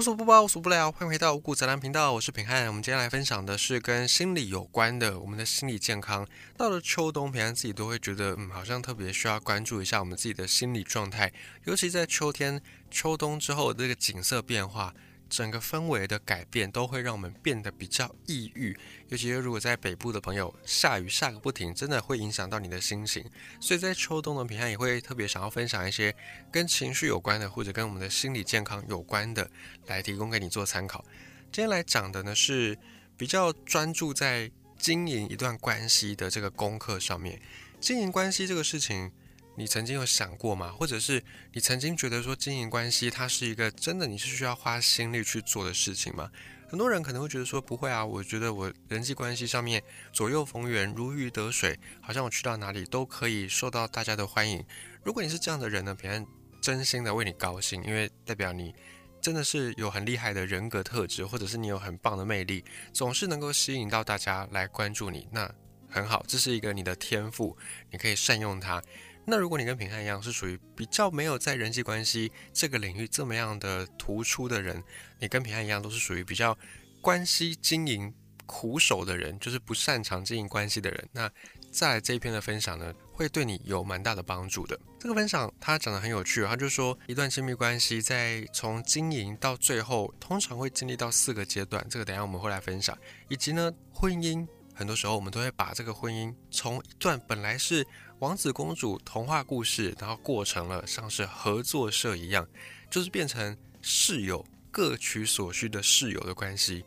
无所不包，无所不聊。欢迎回到五谷杂粮频道，我是平汉。我们今天来分享的是跟心理有关的，我们的心理健康。到了秋冬，平汉自己都会觉得，嗯，好像特别需要关注一下我们自己的心理状态，尤其在秋天、秋冬之后这个景色变化。整个氛围的改变都会让我们变得比较抑郁，尤其是如果在北部的朋友，下雨下个不停，真的会影响到你的心情。所以在秋冬的平安也会特别想要分享一些跟情绪有关的，或者跟我们的心理健康有关的，来提供给你做参考。今天来讲的呢是比较专注在经营一段关系的这个功课上面，经营关系这个事情。你曾经有想过吗？或者是你曾经觉得说经营关系它是一个真的你是需要花心力去做的事情吗？很多人可能会觉得说不会啊，我觉得我人际关系上面左右逢源，如鱼得水，好像我去到哪里都可以受到大家的欢迎。如果你是这样的人呢，别人真心的为你高兴，因为代表你真的是有很厉害的人格特质，或者是你有很棒的魅力，总是能够吸引到大家来关注你，那很好，这是一个你的天赋，你可以善用它。那如果你跟平汉一样是属于比较没有在人际关系这个领域这么样的突出的人，你跟平汉一样都是属于比较关系经营苦手的人，就是不擅长经营关系的人。那在这一篇的分享呢，会对你有蛮大的帮助的。这个分享他讲的很有趣，他就说一段亲密关系在从经营到最后，通常会经历到四个阶段。这个等下我们会来分享，以及呢婚姻，很多时候我们都会把这个婚姻从一段本来是。王子公主童话故事，然后过成了像是合作社一样，就是变成室友各取所需的室友的关系。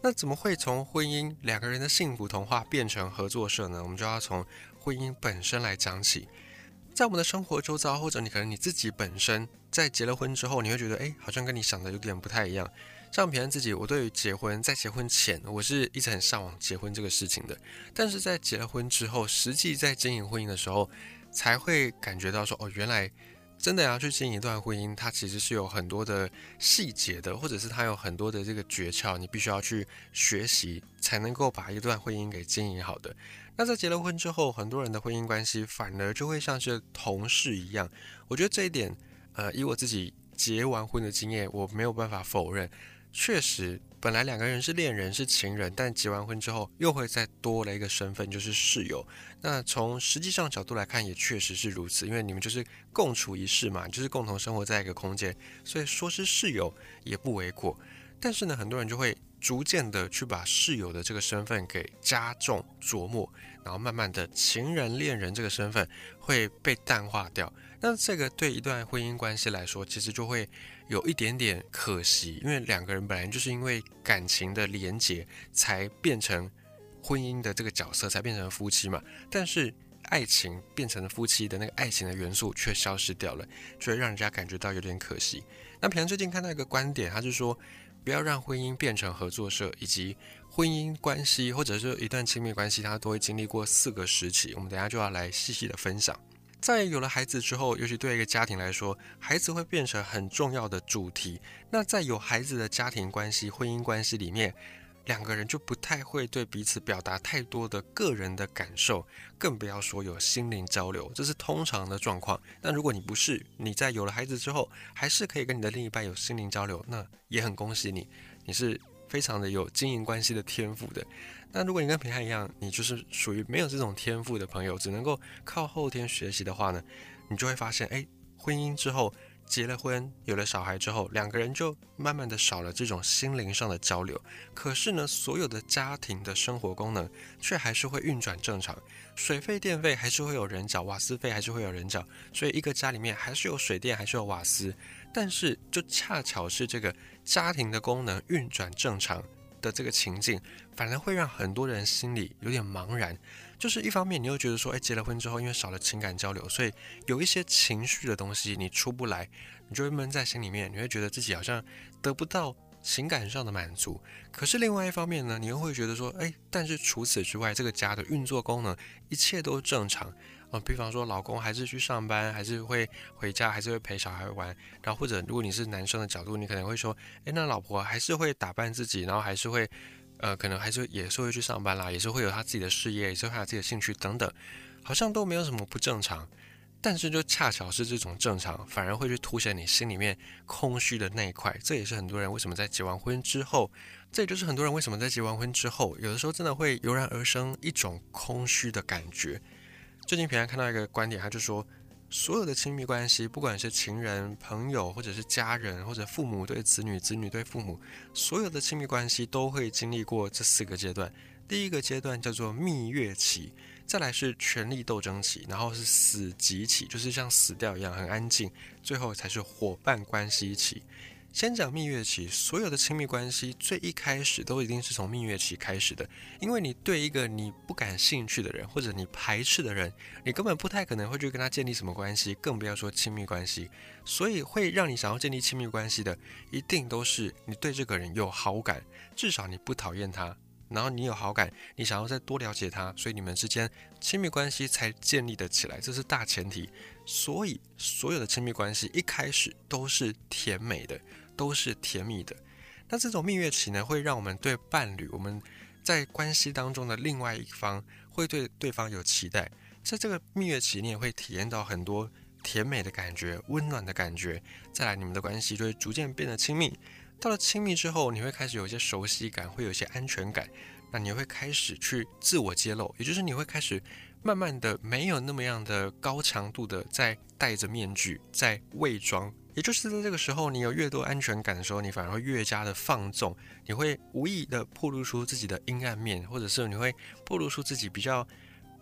那怎么会从婚姻两个人的幸福童话变成合作社呢？我们就要从婚姻本身来讲起。在我们的生活周遭，或者你可能你自己本身在结了婚之后，你会觉得，哎，好像跟你想的有点不太一样。像平安自己，我对于结婚，在结婚前，我是一直很向往结婚这个事情的。但是在结了婚之后，实际在经营婚姻的时候，才会感觉到说，哦，原来真的要去经营一段婚姻，它其实是有很多的细节的，或者是它有很多的这个诀窍，你必须要去学习，才能够把一段婚姻给经营好的。那在结了婚之后，很多人的婚姻关系反而就会像是同事一样。我觉得这一点，呃，以我自己结完婚的经验，我没有办法否认。确实，本来两个人是恋人是情人，但结完婚之后又会再多了一个身份，就是室友。那从实际上角度来看，也确实是如此，因为你们就是共处一室嘛，就是共同生活在一个空间，所以说是室友也不为过。但是呢，很多人就会逐渐的去把室友的这个身份给加重琢磨，然后慢慢的情人恋人这个身份会被淡化掉。那这个对一段婚姻关系来说，其实就会。有一点点可惜，因为两个人本来就是因为感情的连结才变成婚姻的这个角色，才变成夫妻嘛。但是爱情变成了夫妻的那个爱情的元素却消失掉了，就会让人家感觉到有点可惜。那平常最近看到一个观点，他就说不要让婚姻变成合作社，以及婚姻关系或者是一段亲密关系，它都会经历过四个时期。我们等下就要来细细的分享。在有了孩子之后，尤其对一个家庭来说，孩子会变成很重要的主题。那在有孩子的家庭关系、婚姻关系里面，两个人就不太会对彼此表达太多的个人的感受，更不要说有心灵交流，这是通常的状况。那如果你不是，你在有了孩子之后，还是可以跟你的另一半有心灵交流，那也很恭喜你，你是非常的有经营关系的天赋的。那如果你跟平汉一样，你就是属于没有这种天赋的朋友，只能够靠后天学习的话呢，你就会发现，哎，婚姻之后结了婚，有了小孩之后，两个人就慢慢的少了这种心灵上的交流。可是呢，所有的家庭的生活功能却还是会运转正常，水费、电费还是会有人缴，瓦斯费还是会有人缴，所以一个家里面还是有水电，还是有瓦斯。但是就恰巧是这个家庭的功能运转正常。的这个情境，反而会让很多人心里有点茫然。就是一方面，你又觉得说，哎，结了婚之后，因为少了情感交流，所以有一些情绪的东西你出不来，你就会闷在心里面，你会觉得自己好像得不到情感上的满足。可是另外一方面呢，你又会觉得说，哎，但是除此之外，这个家的运作功能一切都正常。啊，比方说，老公还是去上班，还是会回家，还是会陪小孩玩。然后或者，如果你是男生的角度，你可能会说，诶，那老婆还是会打扮自己，然后还是会，呃，可能还是也是会去上班啦，也是会有他自己的事业，也是会有自己的兴趣等等，好像都没有什么不正常。但是就恰巧是这种正常，反而会去凸显你心里面空虚的那一块。这也是很多人为什么在结完婚之后，这也就是很多人为什么在结完婚之后，有的时候真的会油然而生一种空虚的感觉。最近平安看到一个观点，他就说，所有的亲密关系，不管是情人、朋友，或者是家人，或者父母对子女、子女对父母，所有的亲密关系都会经历过这四个阶段。第一个阶段叫做蜜月期。再来是权力斗争期，然后是死寂期，就是像死掉一样很安静。最后才是伙伴关系期。先讲蜜月期，所有的亲密关系最一开始都一定是从蜜月期开始的，因为你对一个你不感兴趣的人或者你排斥的人，你根本不太可能会去跟他建立什么关系，更不要说亲密关系。所以会让你想要建立亲密关系的，一定都是你对这个人有好感，至少你不讨厌他。然后你有好感，你想要再多了解他，所以你们之间亲密关系才建立得起来，这是大前提。所以所有的亲密关系一开始都是甜美的，都是甜蜜的。那这种蜜月期呢，会让我们对伴侣，我们在关系当中的另外一方，会对对方有期待。在这个蜜月期，你也会体验到很多甜美的感觉、温暖的感觉。再来，你们的关系就会逐渐变得亲密。到了亲密之后，你会开始有一些熟悉感，会有一些安全感，那你会开始去自我揭露，也就是你会开始慢慢的没有那么样的高强度的在戴着面具，在伪装，也就是在这个时候，你有越多安全感的时候，你反而会越加的放纵，你会无意的暴露出自己的阴暗面，或者是你会暴露出自己比较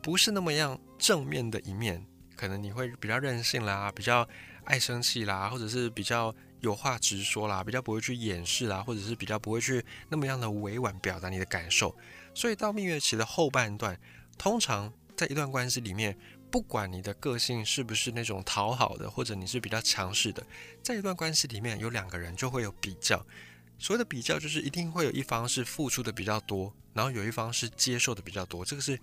不是那么样正面的一面，可能你会比较任性啦，比较爱生气啦，或者是比较。有话直说啦，比较不会去掩饰啦，或者是比较不会去那么样的委婉表达你的感受。所以到蜜月期的后半段，通常在一段关系里面，不管你的个性是不是那种讨好的，或者你是比较强势的，在一段关系里面有两个人就会有比较。所谓的比较，就是一定会有一方是付出的比较多，然后有一方是接受的比较多。这个是。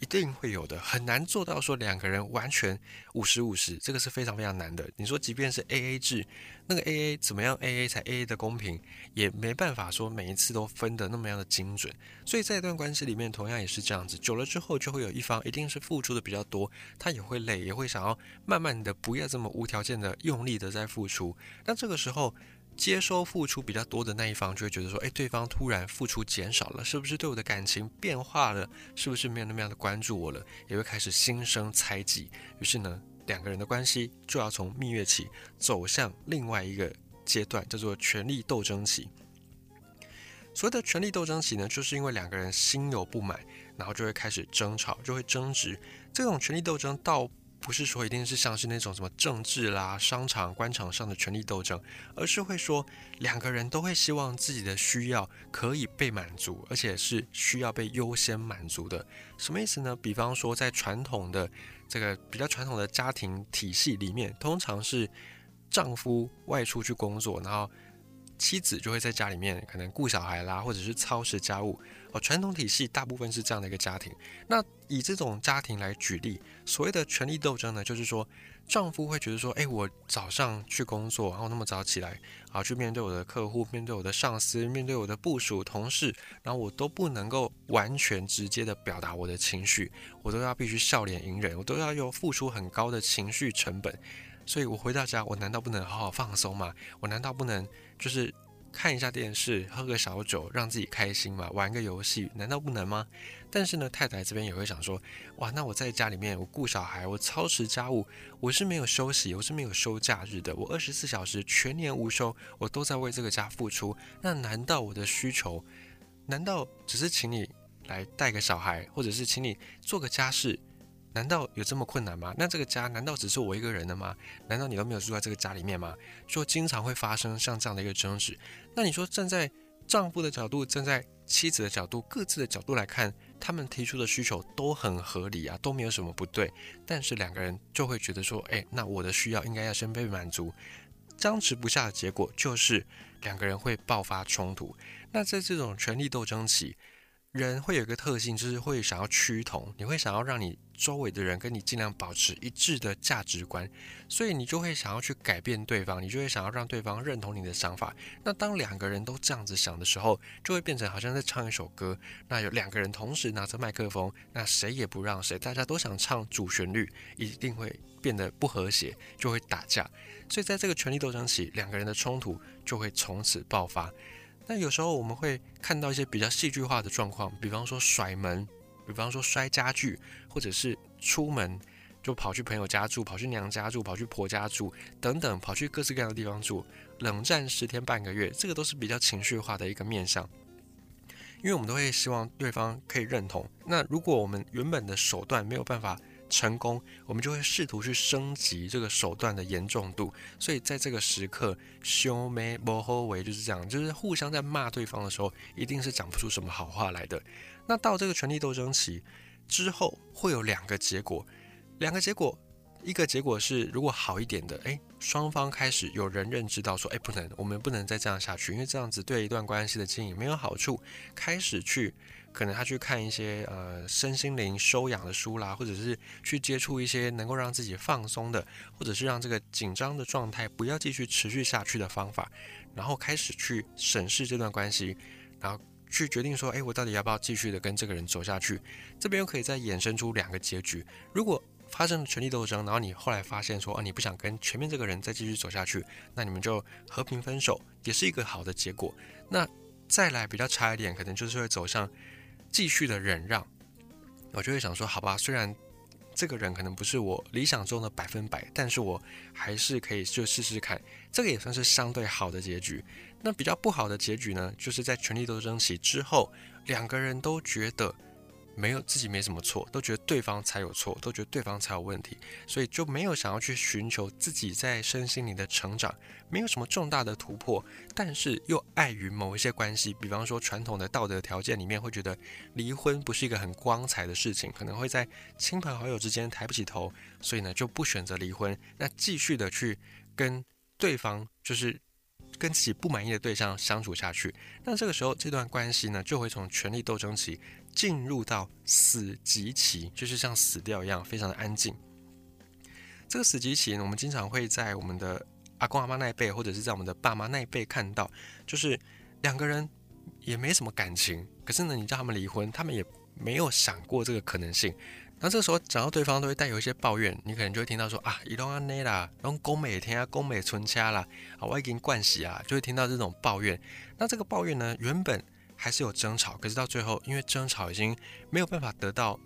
一定会有的，很难做到说两个人完全五十五十，这个是非常非常难的。你说即便是 A A 制，那个 A A 怎么样 A A 才 A A 的公平，也没办法说每一次都分得那么样的精准。所以在一段关系里面，同样也是这样子，久了之后就会有一方一定是付出的比较多，他也会累，也会想要慢慢的不要这么无条件的用力的在付出。那这个时候。接收付出比较多的那一方就会觉得说，哎，对方突然付出减少了，是不是对我的感情变化了？是不是没有那么样的关注我了？也会开始心生猜忌。于是呢，两个人的关系就要从蜜月期走向另外一个阶段，叫做权力斗争期。所谓的权力斗争期呢，就是因为两个人心有不满，然后就会开始争吵，就会争执。这种权力斗争到不是说一定是像是那种什么政治啦、商场、官场上的权力斗争，而是会说两个人都会希望自己的需要可以被满足，而且是需要被优先满足的。什么意思呢？比方说，在传统的这个比较传统的家庭体系里面，通常是丈夫外出去工作，然后妻子就会在家里面可能顾小孩啦，或者是操持家务。哦，传统体系大部分是这样的一个家庭。那以这种家庭来举例，所谓的权力斗争呢，就是说，丈夫会觉得说，哎，我早上去工作，然后那么早起来，啊，去面对我的客户，面对我的上司，面对我的部属、同事，然后我都不能够完全直接的表达我的情绪，我都要必须笑脸迎人，我都要有付出很高的情绪成本。所以我回到家，我难道不能好好放松吗？我难道不能就是？看一下电视，喝个小酒，让自己开心嘛，玩个游戏，难道不能吗？但是呢，太太这边也会想说，哇，那我在家里面，我顾小孩，我操持家务，我是没有休息，我是没有休假日的，我二十四小时全年无休，我都在为这个家付出。那难道我的需求，难道只是请你来带个小孩，或者是请你做个家事？难道有这么困难吗？那这个家难道只是我一个人的吗？难道你都没有住在这个家里面吗？说经常会发生像这样的一个争执，那你说站在丈夫的角度，站在妻子的角度，各自的角度来看，他们提出的需求都很合理啊，都没有什么不对。但是两个人就会觉得说，哎，那我的需要应该要先被满足，僵持不下的结果就是两个人会爆发冲突。那在这种权力斗争期。人会有一个特性，就是会想要趋同，你会想要让你周围的人跟你尽量保持一致的价值观，所以你就会想要去改变对方，你就会想要让对方认同你的想法。那当两个人都这样子想的时候，就会变成好像在唱一首歌。那有两个人同时拿着麦克风，那谁也不让谁，大家都想唱主旋律，一定会变得不和谐，就会打架。所以在这个权力斗争期，两个人的冲突就会从此爆发。那有时候我们会看到一些比较戏剧化的状况，比方说甩门，比方说摔家具，或者是出门就跑去朋友家住，跑去娘家住，跑去婆家住，等等，跑去各式各样的地方住，冷战十天半个月，这个都是比较情绪化的一个面相。因为我们都会希望对方可以认同。那如果我们原本的手段没有办法，成功，我们就会试图去升级这个手段的严重度。所以在这个时刻，修眉不后尾就是这样，就是互相在骂对方的时候，一定是讲不出什么好话来的。那到这个权力斗争期之后，会有两个结果，两个结果，一个结果是如果好一点的，诶，双方开始有人认知到说，诶，不能，我们不能再这样下去，因为这样子对一段关系的经营没有好处，开始去。可能他去看一些呃身心灵修养的书啦，或者是去接触一些能够让自己放松的，或者是让这个紧张的状态不要继续持续下去的方法，然后开始去审视这段关系，然后去决定说，哎，我到底要不要继续的跟这个人走下去？这边又可以再衍生出两个结局。如果发生了权力斗争，然后你后来发现说，啊，你不想跟前面这个人再继续走下去，那你们就和平分手，也是一个好的结果。那再来比较差一点，可能就是会走向。继续的忍让，我就会想说，好吧，虽然这个人可能不是我理想中的百分百，但是我还是可以就试试看，这个也算是相对好的结局。那比较不好的结局呢，就是在权力斗争起之后，两个人都觉得。没有自己没什么错，都觉得对方才有错，都觉得对方才有问题，所以就没有想要去寻求自己在身心里的成长，没有什么重大的突破，但是又碍于某一些关系，比方说传统的道德条件里面会觉得离婚不是一个很光彩的事情，可能会在亲朋好友之间抬不起头，所以呢就不选择离婚，那继续的去跟对方就是。跟自己不满意的对象相处下去，那这个时候这段关系呢，就会从权力斗争期进入到死寂期，就是像死掉一样，非常的安静。这个死寂期呢，我们经常会在我们的阿公阿妈那一辈，或者是在我们的爸妈那一辈看到，就是两个人也没什么感情，可是呢，你叫他们离婚，他们也没有想过这个可能性。那这个时候讲到对方都会带有一些抱怨，你可能就会听到说啊，伊拢安内啦，然后宫美天啊，宫美存掐啦，啊，我已经惯习啊，就会听到这种抱怨。那这个抱怨呢，原本还是有争吵，可是到最后，因为争吵已经没有办法得到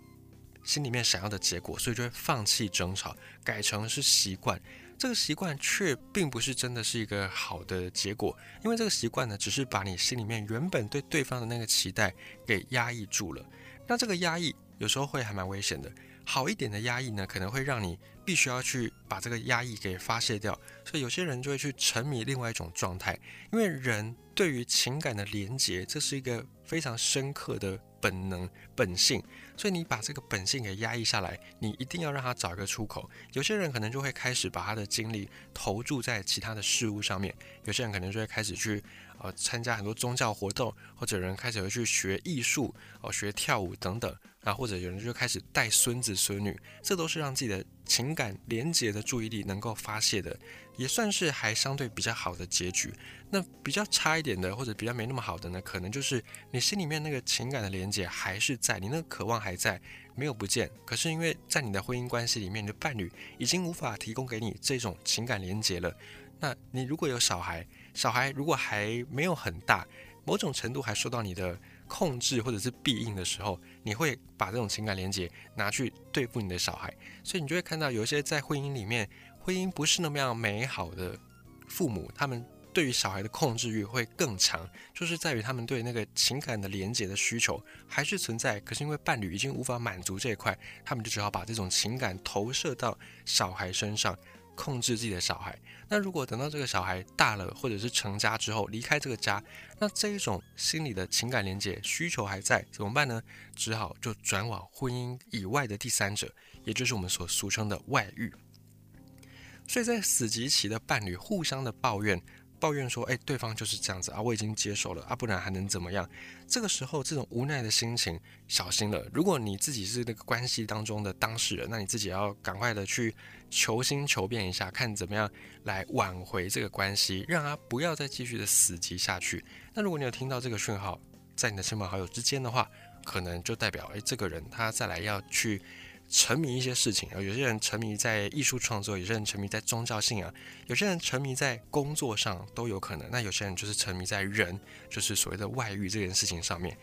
心里面想要的结果，所以就会放弃争吵，改成是习惯。这个习惯却并不是真的是一个好的结果，因为这个习惯呢，只是把你心里面原本对对方的那个期待给压抑住了。那这个压抑。有时候会还蛮危险的。好一点的压抑呢，可能会让你必须要去把这个压抑给发泄掉。所以有些人就会去沉迷另外一种状态，因为人对于情感的连接，这是一个非常深刻的本能本性。所以你把这个本性给压抑下来，你一定要让他找一个出口。有些人可能就会开始把他的精力投注在其他的事物上面，有些人可能就会开始去。呃，参加很多宗教活动，或者人开始会去学艺术，哦，学跳舞等等，啊，或者有人就开始带孙子孙女，这都是让自己的情感连结的注意力能够发泄的，也算是还相对比较好的结局。那比较差一点的，或者比较没那么好的呢，可能就是你心里面那个情感的连接还是在，你那个渴望还在，没有不见。可是因为在你的婚姻关系里面，你的伴侣已经无法提供给你这种情感连接了。那你如果有小孩，小孩如果还没有很大，某种程度还受到你的控制或者是庇应的时候，你会把这种情感连接拿去对付你的小孩，所以你就会看到有一些在婚姻里面，婚姻不是那么样美好的父母，他们对于小孩的控制欲会更强，就是在于他们对那个情感的连接的需求还是存在，可是因为伴侣已经无法满足这一块，他们就只好把这种情感投射到小孩身上。控制自己的小孩，那如果等到这个小孩大了，或者是成家之后离开这个家，那这一种心理的情感连接需求还在，怎么办呢？只好就转往婚姻以外的第三者，也就是我们所俗称的外遇。所以在死极期的伴侣互相的抱怨，抱怨说，哎，对方就是这样子啊，我已经接受了啊，不然还能怎么样？这个时候这种无奈的心情，小心了。如果你自己是那个关系当中的当事人，那你自己要赶快的去求新求变一下，看怎么样来挽回这个关系，让他不要再继续的死寂下去。那如果你有听到这个讯号，在你的亲朋好友之间的话，可能就代表，哎，这个人他再来要去。沉迷一些事情啊，有些人沉迷在艺术创作，有些人沉迷在宗教信仰，有些人沉迷在工作上都有可能。那有些人就是沉迷在人，就是所谓的外遇这件事情上面。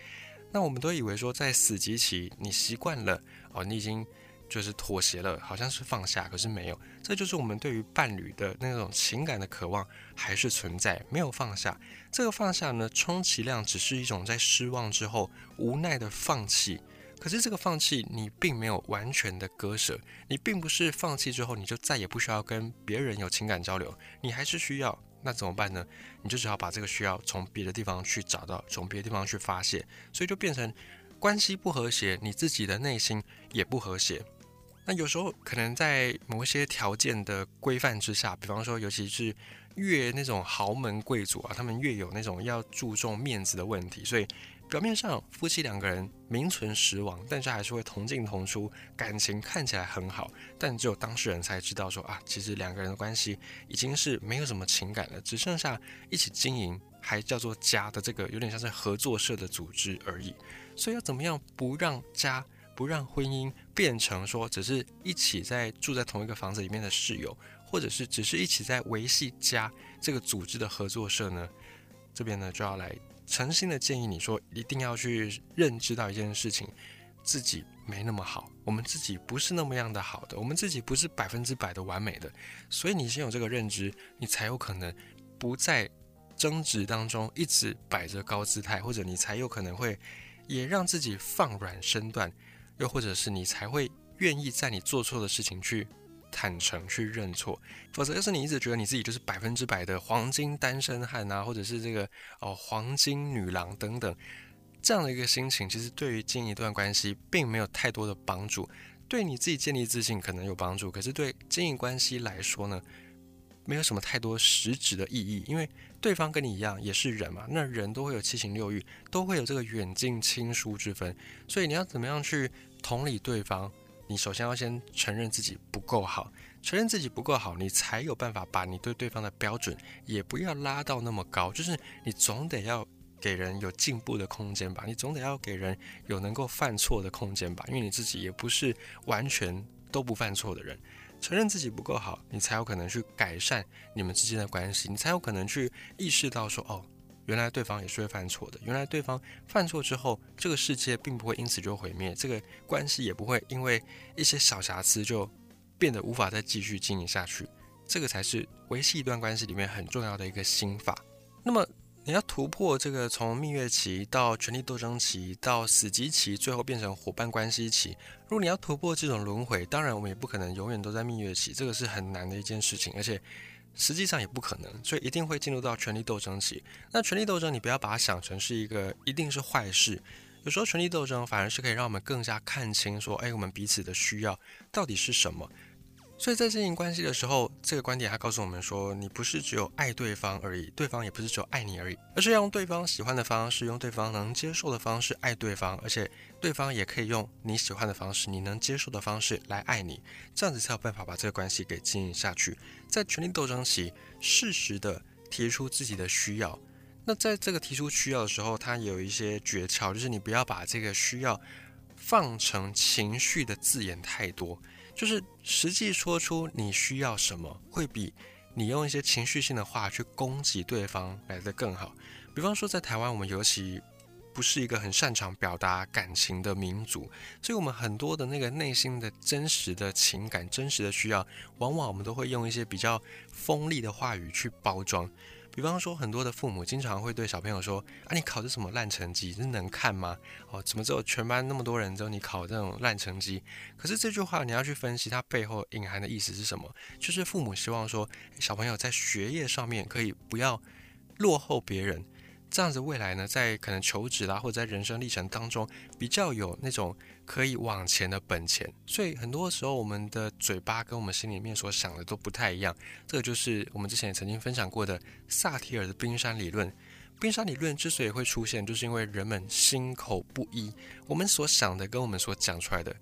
那我们都以为说，在死极期，你习惯了哦，你已经就是妥协了，好像是放下，可是没有。这就是我们对于伴侣的那种情感的渴望还是存在，没有放下。这个放下呢，充其量只是一种在失望之后无奈的放弃。可是这个放弃，你并没有完全的割舍，你并不是放弃之后你就再也不需要跟别人有情感交流，你还是需要，那怎么办呢？你就只好把这个需要从别的地方去找到，从别的地方去发泄，所以就变成关系不和谐，你自己的内心也不和谐。那有时候可能在某一些条件的规范之下，比方说，尤其是越那种豪门贵族啊，他们越有那种要注重面子的问题，所以。表面上夫妻两个人名存实亡，但是还是会同进同出，感情看起来很好，但只有当事人才知道说啊，其实两个人的关系已经是没有什么情感了，只剩下一起经营，还叫做家的这个有点像是合作社的组织而已。所以要怎么样不让家，不让婚姻变成说只是一起在住在同一个房子里面的室友，或者是只是一起在维系家这个组织的合作社呢？这边呢就要来。诚心的建议你说，一定要去认知到一件事情，自己没那么好，我们自己不是那么样的好的，我们自己不是百分之百的完美的，所以你先有这个认知，你才有可能不在争执当中一直摆着高姿态，或者你才有可能会也让自己放软身段，又或者是你才会愿意在你做错的事情去。坦诚去认错，否则要是你一直觉得你自己就是百分之百的黄金单身汉啊，或者是这个哦黄金女郎等等，这样的一个心情，其实对于经营一段关系并没有太多的帮助。对你自己建立自信可能有帮助，可是对经营关系来说呢，没有什么太多实质的意义，因为对方跟你一样也是人嘛，那人都会有七情六欲，都会有这个远近亲疏之分，所以你要怎么样去同理对方？你首先要先承认自己不够好，承认自己不够好，你才有办法把你对对方的标准也不要拉到那么高。就是你总得要给人有进步的空间吧，你总得要给人有能够犯错的空间吧，因为你自己也不是完全都不犯错的人。承认自己不够好，你才有可能去改善你们之间的关系，你才有可能去意识到说哦。原来对方也是会犯错的。原来对方犯错之后，这个世界并不会因此就毁灭，这个关系也不会因为一些小瑕疵就变得无法再继续经营下去。这个才是维系一段关系里面很重要的一个心法。那么你要突破这个从蜜月期到权力斗争期到死寂期，最后变成伙伴关系期。如果你要突破这种轮回，当然我们也不可能永远都在蜜月期，这个是很难的一件事情，而且。实际上也不可能，所以一定会进入到权力斗争期。那权力斗争，你不要把它想成是一个一定是坏事。有时候权力斗争反而是可以让我们更加看清，说，哎，我们彼此的需要到底是什么。所以在经营关系的时候，这个观点还告诉我们说，你不是只有爱对方而已，对方也不是只有爱你而已，而是要用对方喜欢的方式，用对方能接受的方式爱对方，而且对方也可以用你喜欢的方式，你能接受的方式来爱你，这样子才有办法把这个关系给经营下去。在权力斗争期，适时的提出自己的需要。那在这个提出需要的时候，它有一些诀窍，就是你不要把这个需要放成情绪的字眼太多。就是实际说出你需要什么，会比你用一些情绪性的话去攻击对方来的更好。比方说，在台湾，我们尤其不是一个很擅长表达感情的民族，所以我们很多的那个内心的真实的情感、真实的需要，往往我们都会用一些比较锋利的话语去包装。比方说，很多的父母经常会对小朋友说：“啊，你考的什么烂成绩？这能看吗？哦，怎么只有全班那么多人，只有你考这种烂成绩？”可是这句话你要去分析它背后隐含的意思是什么？就是父母希望说，小朋友在学业上面可以不要落后别人，这样子未来呢，在可能求职啦，或者在人生历程当中，比较有那种可以往前的本钱。所以很多时候，我们的嘴巴跟我们心里面所想的都不太一样。这个就是我们之前也曾经分享过的萨提尔的冰山理论。冰山理论之所以会出现，就是因为人们心口不一，我们所想的跟我们所讲出来的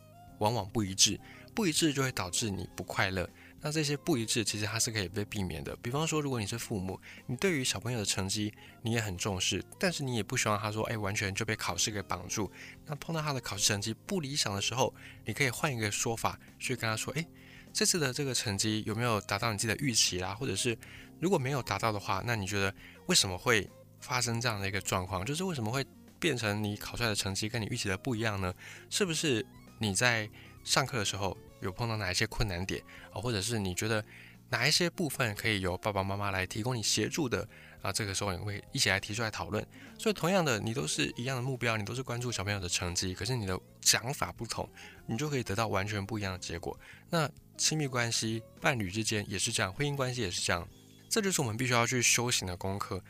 往往不一致，不一致就会导致你不快乐。那这些不一致，其实它是可以被避免的。比方说，如果你是父母，你对于小朋友的成绩你也很重视，但是你也不希望他说，哎，完全就被考试给绑住。那碰到他的考试成绩不理想的时候，你可以换一个说法去跟他说，哎，这次的这个成绩有没有达到你自己的预期啦？或者是如果没有达到的话，那你觉得为什么会发生这样的一个状况？就是为什么会变成你考出来的成绩跟你预期的不一样呢？是不是你在上课的时候？有碰到哪一些困难点啊，或者是你觉得哪一些部分可以由爸爸妈妈来提供你协助的啊？这个时候你会一起来提出来讨论。所以同样的，你都是一样的目标，你都是关注小朋友的成绩，可是你的讲法不同，你就可以得到完全不一样的结果。那亲密关系、伴侣之间也是这样，婚姻关系也是这样，这就是我们必须要去修行的功课，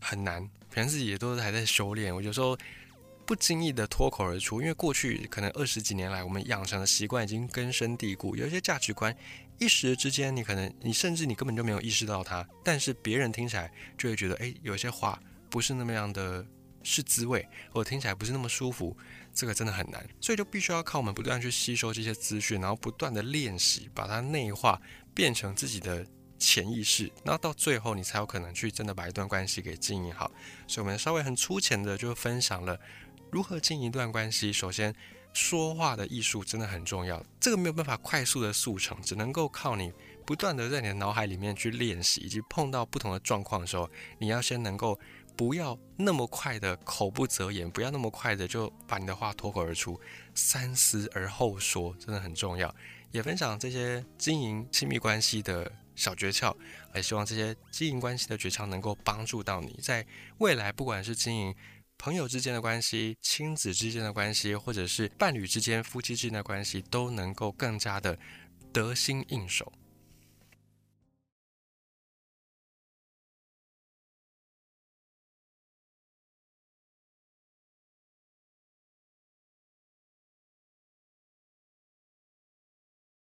很难，可能自己也都是还在修炼。我有时候。不经意的脱口而出，因为过去可能二十几年来，我们养成的习惯已经根深蒂固。有一些价值观，一时之间，你可能你甚至你根本就没有意识到它，但是别人听起来就会觉得，哎，有些话不是那么样的是滋味，或者听起来不是那么舒服。这个真的很难，所以就必须要靠我们不断去吸收这些资讯，然后不断的练习，把它内化，变成自己的潜意识，然后到最后，你才有可能去真的把一段关系给经营好。所以，我们稍微很粗浅的就分享了。如何经营一段关系？首先，说话的艺术真的很重要。这个没有办法快速的速成，只能够靠你不断的在你的脑海里面去练习，以及碰到不同的状况的时候，你要先能够不要那么快的口不择言，不要那么快的就把你的话脱口而出，三思而后说，真的很重要。也分享这些经营亲密关系的小诀窍，也希望这些经营关系的诀窍能够帮助到你，在未来不管是经营。朋友之间的关系、亲子之间的关系，或者是伴侣之间、夫妻之间的关系，都能够更加的得心应手。